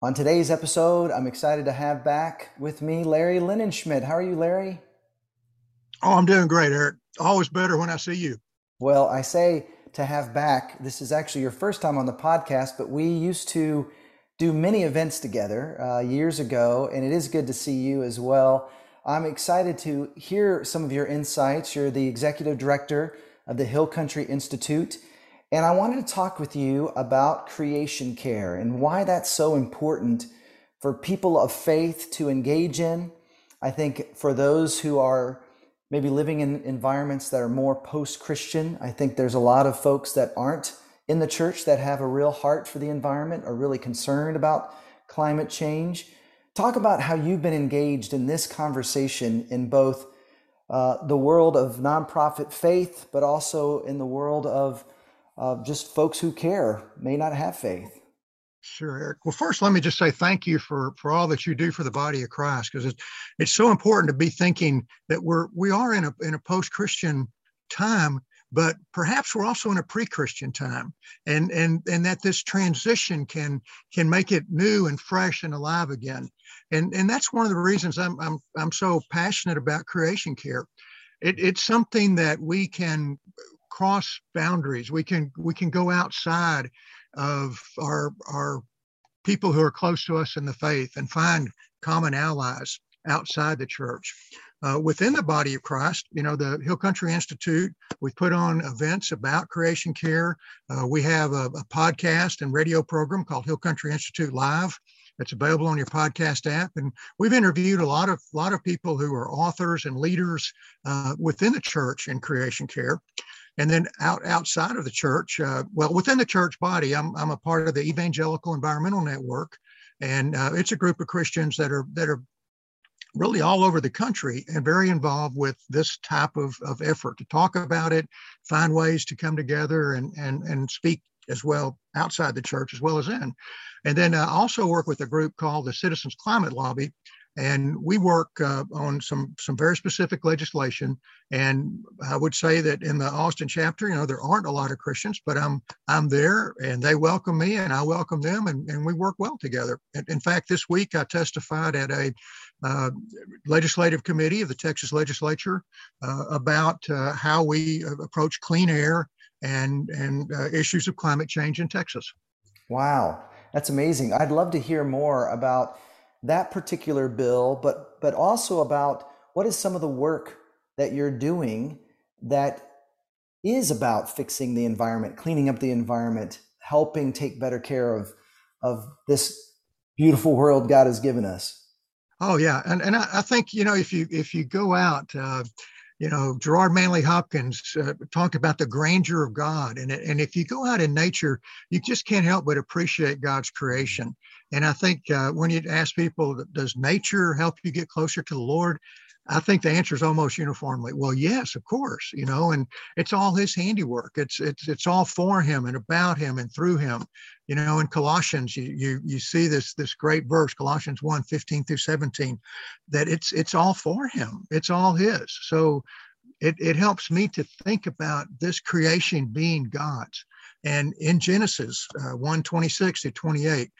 On today's episode, I'm excited to have back with me Larry Linenschmidt. How are you, Larry? Oh, I'm doing great, Eric. Always better when I see you. Well, I say to have back, this is actually your first time on the podcast, but we used to do many events together uh, years ago, and it is good to see you as well. I'm excited to hear some of your insights. You're the executive director of the Hill Country Institute. And I wanted to talk with you about creation care and why that's so important for people of faith to engage in. I think for those who are maybe living in environments that are more post Christian, I think there's a lot of folks that aren't in the church that have a real heart for the environment, are really concerned about climate change. Talk about how you've been engaged in this conversation in both uh, the world of nonprofit faith, but also in the world of uh, just folks who care may not have faith. Sure, Eric. Well, first, let me just say thank you for for all that you do for the body of Christ, because it's it's so important to be thinking that we're we are in a in a post Christian time, but perhaps we're also in a pre-Christian time, and and and that this transition can can make it new and fresh and alive again, and and that's one of the reasons I'm I'm I'm so passionate about creation care. It, it's something that we can cross boundaries. We can we can go outside of our our people who are close to us in the faith and find common allies outside the church. Uh, within the body of Christ, you know, the Hill Country Institute, we put on events about creation care. Uh, we have a, a, podcast and radio program called Hill Country Institute Live. It's available on your podcast app, and we've interviewed a lot of lot of people who are authors and leaders uh, within the church in creation care. And then out outside of the church, uh, well, within the church body, I'm, I'm a part of the Evangelical Environmental Network, and uh, it's a group of Christians that are that are really all over the country and very involved with this type of, of effort to talk about it, find ways to come together and and and speak as well outside the church as well as in. And then I also work with a group called the Citizens Climate Lobby, and we work uh, on some some very specific legislation. And I would say that in the Austin chapter, you know, there aren't a lot of Christians, but I'm I'm there, and they welcome me, and I welcome them, and, and we work well together. In, in fact, this week I testified at a uh, legislative committee of the Texas legislature uh, about uh, how we uh, approach clean air and and uh, issues of climate change in Texas. Wow, that's amazing. I'd love to hear more about that particular bill, but but also about what is some of the work that you're doing that is about fixing the environment, cleaning up the environment, helping take better care of of this beautiful world God has given us. Oh yeah, and and I, I think you know if you if you go out. Uh, you know, Gerard Manley Hopkins uh, talked about the grandeur of God. And, and if you go out in nature, you just can't help but appreciate God's creation. And I think uh, when you ask people, does nature help you get closer to the Lord? I think the answer is almost uniformly, well, yes, of course, you know, and it's all his handiwork. It's it's it's all for him and about him and through him. You know, in Colossians, you you you see this this great verse, Colossians 1, 15 through 17, that it's it's all for him. It's all his. So it, it helps me to think about this creation being God's. And in Genesis uh, 1, 26 to 28,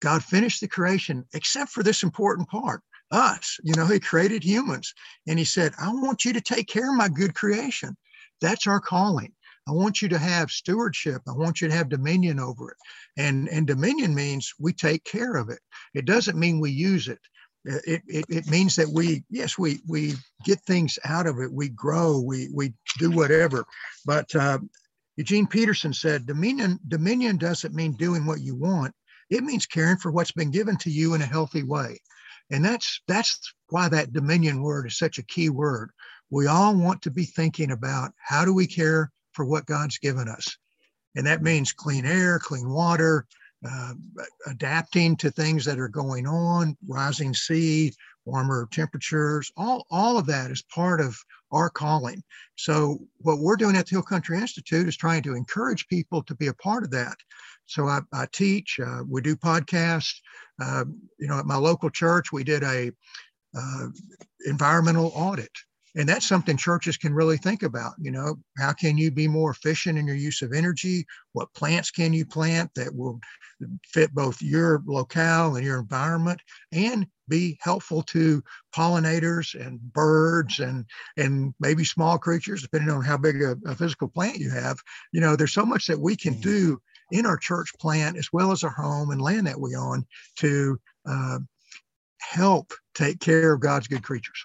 God finished the creation except for this important part us. You know, He created humans. And He said, I want you to take care of my good creation. That's our calling. I want you to have stewardship. I want you to have dominion over it. And, and dominion means we take care of it. It doesn't mean we use it. It, it, it means that we, yes, we, we get things out of it. We grow, we, we do whatever. But uh, Eugene Peterson said, dominion, dominion doesn't mean doing what you want. It means caring for what's been given to you in a healthy way. And that's that's why that dominion word is such a key word. We all want to be thinking about how do we care for what God's given us. And that means clean air, clean water, uh, adapting to things that are going on, rising sea, warmer temperatures, all, all of that is part of our calling. So, what we're doing at the Hill Country Institute is trying to encourage people to be a part of that. So I, I teach, uh, we do podcasts. Uh, you know, at my local church, we did a uh, environmental audit and that's something churches can really think about you know how can you be more efficient in your use of energy what plants can you plant that will fit both your locale and your environment and be helpful to pollinators and birds and and maybe small creatures depending on how big a, a physical plant you have you know there's so much that we can mm-hmm. do in our church plant as well as our home and land that we own to uh, help take care of god's good creatures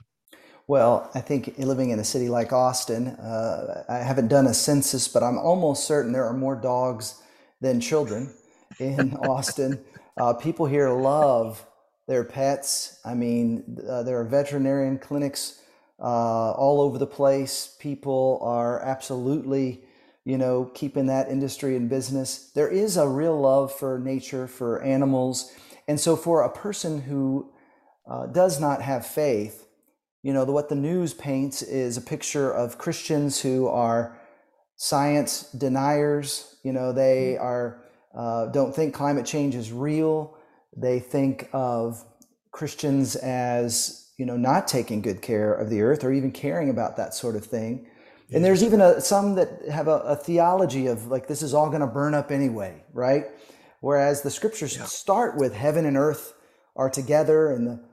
well, I think living in a city like Austin, uh, I haven't done a census, but I'm almost certain there are more dogs than children in Austin. Uh, people here love their pets. I mean, uh, there are veterinarian clinics uh, all over the place. People are absolutely, you know, keeping that industry in business. There is a real love for nature, for animals. And so, for a person who uh, does not have faith, you know, the, what the news paints is a picture of Christians who are science deniers. You know, they mm-hmm. are uh, don't think climate change is real. They think of Christians as you know not taking good care of the earth or even caring about that sort of thing. And there's even a, some that have a, a theology of like this is all going to burn up anyway, right? Whereas the scriptures yeah. start with heaven and earth are together and the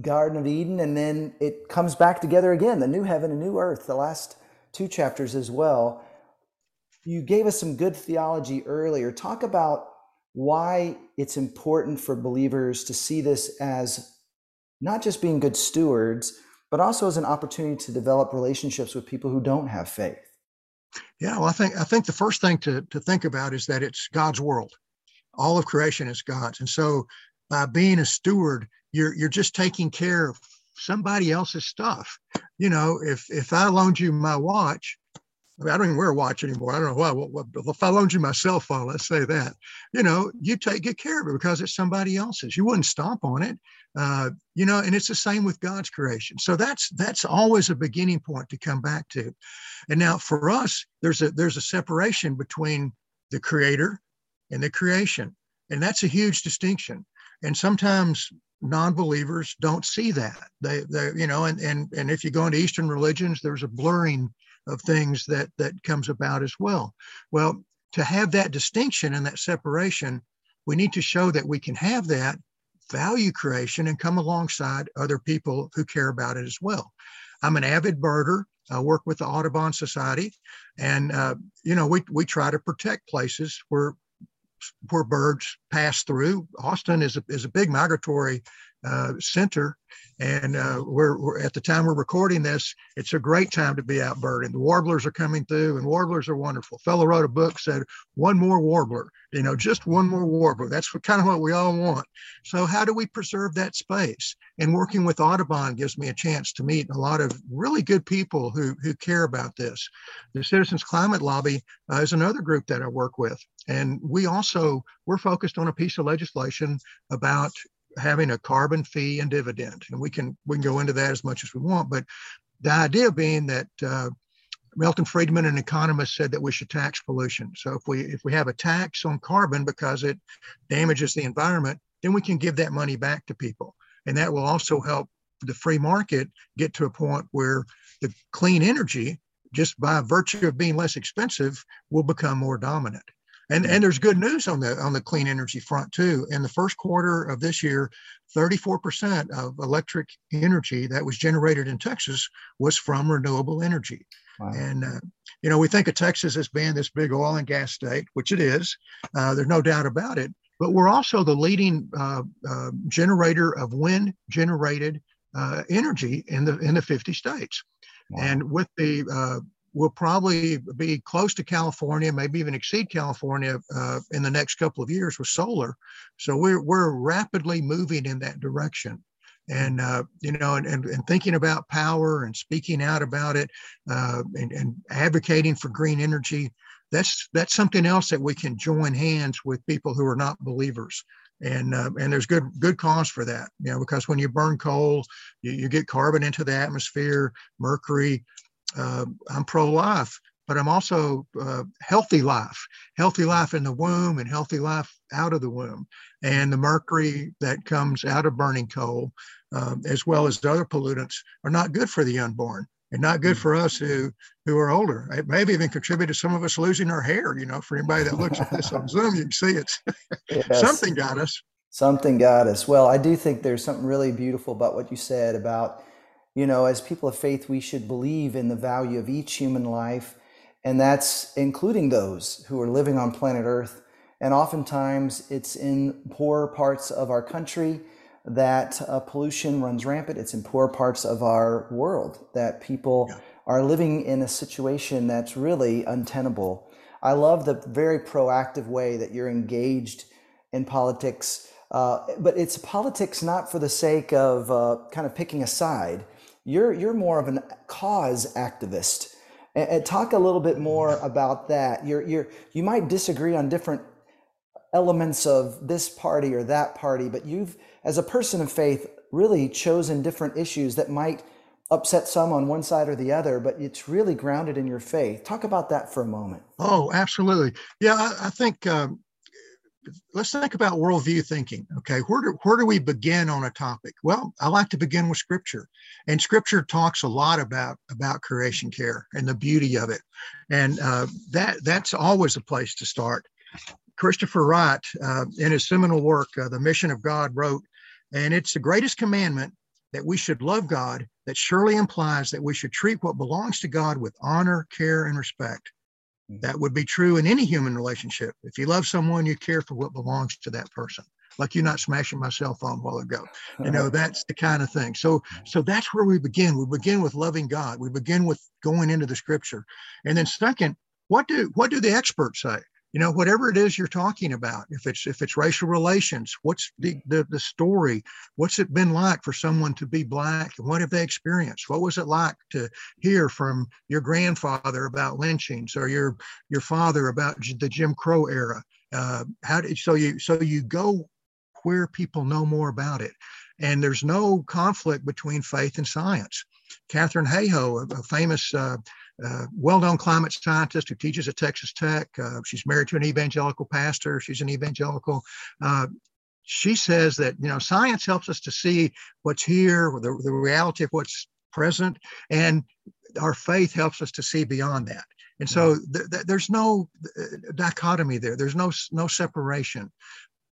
Garden of Eden, and then it comes back together again, the new heaven and new earth, the last two chapters as well. You gave us some good theology earlier. Talk about why it's important for believers to see this as not just being good stewards, but also as an opportunity to develop relationships with people who don't have faith. Yeah, well, I think I think the first thing to, to think about is that it's God's world. All of creation is God's. And so by being a steward, you're you're just taking care of somebody else's stuff. You know, if if I loaned you my watch, I, mean, I don't even wear a watch anymore. I don't know why. What, what, if I loaned you my cell phone, let's say that, you know, you take good care of it because it's somebody else's. You wouldn't stomp on it, uh, you know. And it's the same with God's creation. So that's that's always a beginning point to come back to. And now for us, there's a there's a separation between the Creator and the creation, and that's a huge distinction. And sometimes non-believers don't see that they they you know and and and if you go into eastern religions there's a blurring of things that that comes about as well. Well to have that distinction and that separation we need to show that we can have that value creation and come alongside other people who care about it as well. I'm an avid birder. I work with the Audubon Society, and uh, you know we we try to protect places where where birds pass through. Austin is a, is a big migratory uh, center. And uh, we're, we're, at the time we're recording this, it's a great time to be out birding. The warblers are coming through, and warblers are wonderful. Fellow wrote a book said, "One more warbler," you know, just one more warbler. That's what, kind of what we all want. So how do we preserve that space? And working with Audubon gives me a chance to meet a lot of really good people who who care about this. The Citizens Climate Lobby uh, is another group that I work with, and we also we're focused on a piece of legislation about having a carbon fee and dividend, and we can we can go into that as much as we want. But the idea being that uh, Milton Friedman, an economist, said that we should tax pollution. So if we if we have a tax on carbon because it damages the environment, then we can give that money back to people, and that will also help the free market get to a point where the clean energy, just by virtue of being less expensive, will become more dominant. And, and there's good news on the on the clean energy front too. In the first quarter of this year, 34% of electric energy that was generated in Texas was from renewable energy. Wow. And uh, you know, we think of Texas as being this big oil and gas state, which it is. Uh, there's no doubt about it. But we're also the leading uh, uh generator of wind generated uh, energy in the in the 50 states. Wow. And with the uh, will probably be close to California, maybe even exceed California uh, in the next couple of years with solar. So we're, we're rapidly moving in that direction. And, uh, you know, and, and, and, thinking about power and speaking out about it uh, and, and advocating for green energy, that's, that's something else that we can join hands with people who are not believers and uh, and there's good good cause for that you know because when you burn coal you, you get carbon into the atmosphere mercury uh, I'm pro life, but I'm also uh, healthy life, healthy life in the womb and healthy life out of the womb. And the mercury that comes out of burning coal, um, as well as the other pollutants, are not good for the unborn. and not good for us who who are older. It maybe even contributed to some of us losing our hair. You know, for anybody that looks at this on Zoom, you can see it's yes. something got us. Something got us. Well, I do think there's something really beautiful about what you said about, you know, as people of faith, we should believe in the value of each human life, and that's including those who are living on planet Earth. And oftentimes, it's in poor parts of our country that uh, pollution runs rampant. It's in poor parts of our world that people yeah. are living in a situation that's really untenable. I love the very proactive way that you're engaged in politics, uh, but it's politics not for the sake of uh, kind of picking a side. You're you're more of a cause activist. And, and talk a little bit more about that. You're you're you might disagree on different elements of this party or that party, but you've as a person of faith, really chosen different issues that might upset some on one side or the other, but it's really grounded in your faith. Talk about that for a moment. Oh, absolutely. Yeah, I, I think um, let's think about worldview thinking. Okay, where do, where do we begin on a topic? Well, I like to begin with Scripture, and Scripture talks a lot about about creation care and the beauty of it, and uh, that that's always a place to start. Christopher Wright, uh, in his seminal work, uh, The Mission of God, wrote and it's the greatest commandment that we should love God that surely implies that we should treat what belongs to God with honor, care, and respect. That would be true in any human relationship. If you love someone, you care for what belongs to that person. Like you're not smashing my cell phone while ago. You know, that's the kind of thing. So so that's where we begin. We begin with loving God. We begin with going into the scripture. And then second, what do what do the experts say? You know whatever it is you're talking about if it's if it's racial relations what's the, the the story? What's it been like for someone to be black? What have they experienced? What was it like to hear from your grandfather about lynchings or your your father about the jim crow era? Uh, how did so you so you go where people know more about it. And there's no conflict between faith and science. Katharine Hayhoe, a, a famous uh, uh, well-known climate scientist who teaches at Texas Tech. Uh, she's married to an evangelical pastor. She's an evangelical. Uh, she says that you know science helps us to see what's here, the, the reality of what's present, and our faith helps us to see beyond that. And so th- th- there's no uh, dichotomy there. There's no no separation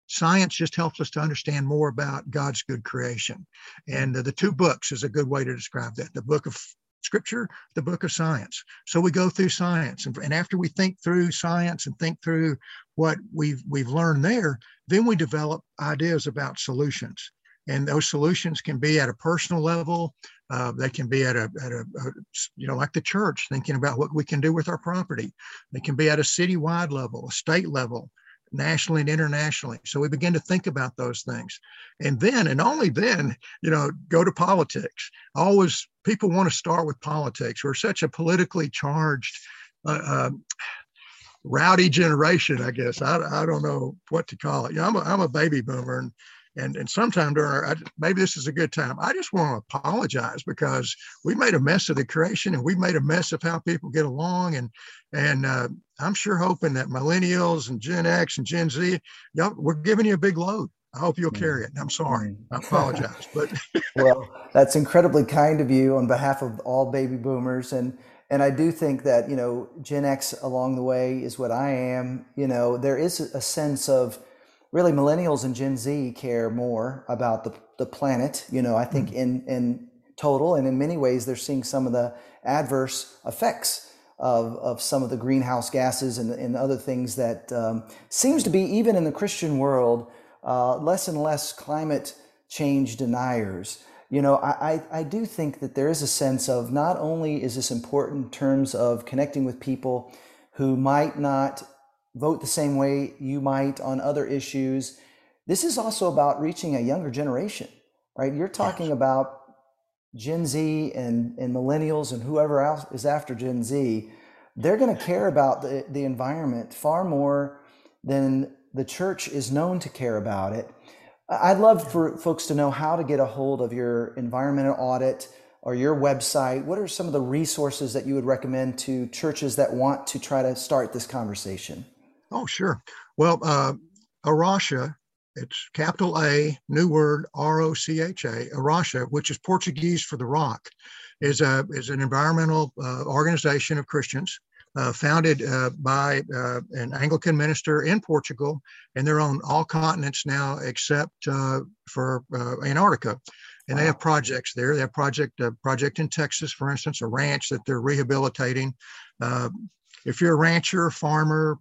science just helps us to understand more about God's good creation. And the two books is a good way to describe that. The book of scripture, the book of science. So we go through science. And, and after we think through science and think through what we've, we've learned there, then we develop ideas about solutions. And those solutions can be at a personal level. Uh, they can be at a, at a, a, you know, like the church, thinking about what we can do with our property. They can be at a citywide level, a state level, nationally and internationally. So we begin to think about those things. And then, and only then, you know, go to politics. Always people want to start with politics. We're such a politically charged, uh, uh, rowdy generation, I guess. I, I don't know what to call it. You know, I'm a, I'm a baby boomer and and and sometime during our, maybe this is a good time. I just want to apologize because we made a mess of the creation and we made a mess of how people get along. And and uh, I'm sure hoping that millennials and Gen X and Gen Z, y'all, we're giving you a big load. I hope you'll carry it. I'm sorry. Mm. I apologize. But well, that's incredibly kind of you on behalf of all baby boomers and and I do think that you know Gen X along the way is what I am. You know, there is a sense of really millennials and Gen Z care more about the, the planet. You know, I think mm-hmm. in, in total and in many ways, they're seeing some of the adverse effects of, of some of the greenhouse gases and, and other things that um, seems to be, even in the Christian world, uh, less and less climate change deniers. You know, I, I, I do think that there is a sense of not only is this important in terms of connecting with people who might not vote the same way you might on other issues. This is also about reaching a younger generation, right? You're talking yes. about Gen Z and, and millennials and whoever else is after Gen Z. They're going to care about the, the environment far more than the church is known to care about it. I'd love for folks to know how to get a hold of your environmental audit or your website. What are some of the resources that you would recommend to churches that want to try to start this conversation? Oh, sure. Well, uh, A Rocha, it's capital A, new word, R O C H A, Arasha, which is Portuguese for the rock. is a is an environmental uh, organization of Christians uh, founded uh, by uh, an Anglican minister in Portugal, and they're on all continents now except uh, for uh, Antarctica. And they have projects there. They have project a project in Texas, for instance, a ranch that they're rehabilitating. if you're a rancher, farmer,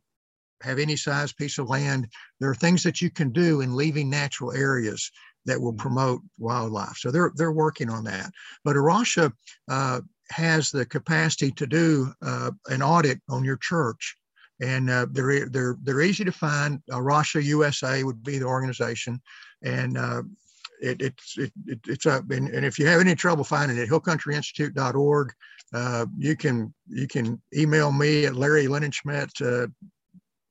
have any size piece of land, there are things that you can do in leaving natural areas that will promote wildlife. So they're they're working on that. But A Rocha uh, has the capacity to do uh, an audit on your church, and uh, they're they're they're easy to find. A Rocha USA would be the organization, and uh, it, it's it, it, it's up. And, and, if you have any trouble finding it, hillcountryinstitute.org. Uh, you can you can email me at Larry Linenschmidt uh,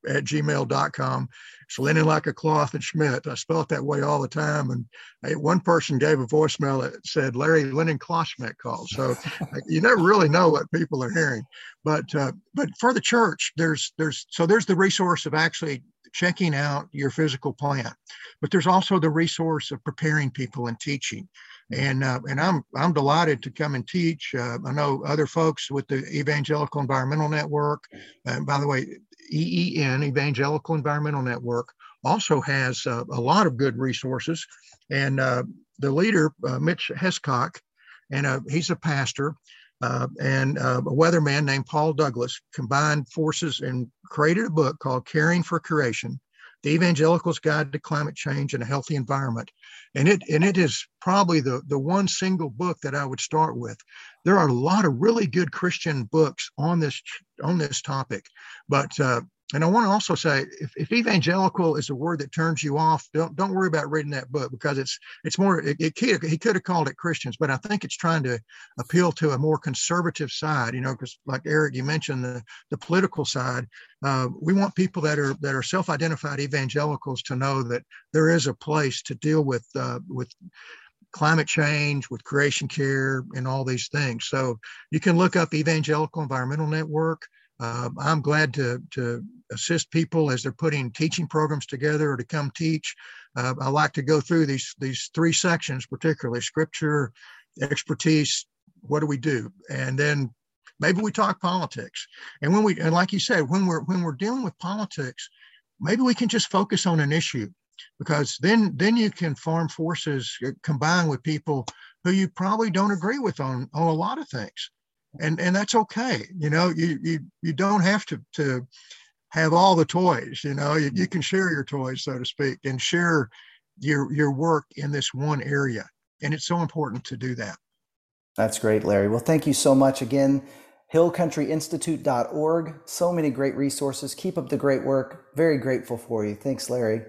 at gmail.com. It's linen like a cloth and Schmidt. I spell it that way all the time. And I, one person gave a voicemail that said Larry Lennon cloth Schmidt called. So you never really know what people are hearing. But uh, but for the church, there's there's so there's the resource of actually checking out your physical plant, but there's also the resource of preparing people and teaching and uh, and I'm I'm delighted to come and teach. Uh, I know other folks with the Evangelical Environmental Network. Uh, by the way, EEN, Evangelical Environmental Network, also has uh, a lot of good resources. And uh, the leader, uh, Mitch Hescox, and he's a pastor, uh, and uh, a weatherman named Paul Douglas combined forces and created a book called Caring for Creation the Evangelical's Guide to Climate Change and a Healthy Environment. And it and it is probably the, the one single book that I would start with. There are a lot of really good Christian books on this on this topic, but uh, and I want to also say, if, if, evangelical is a word that turns you off, don't don't worry about reading that book because it's it's more. It, it he could have called it Christians, but I think it's trying to appeal to a more conservative side. You know, because like Eric, you mentioned the the political side. Uh, we want people that are that are self-identified evangelicals to know that there is a place to deal with uh, with climate change, with creation care, and all these things. So you can look up Evangelical Environmental Network. Uh, I'm glad to, to assist people as they're putting teaching programs together or to come teach. Uh, I like to go through these these three sections, particularly scripture, expertise. What do we do? And then maybe we talk politics. And when we and like you said, when we're when we're dealing with politics, maybe we can just focus on an issue because then then you can form forces uh, combine with people who you probably don't agree with on on a lot of things and and that's okay you know you you you don't have to to have all the toys you know you, you can share your toys so to speak and share your your work in this one area and it's so important to do that. That's great larry. Well thank you so much again. Hillcountryinstitute.org so many great resources. Keep up the great work. Very grateful for you. Thanks larry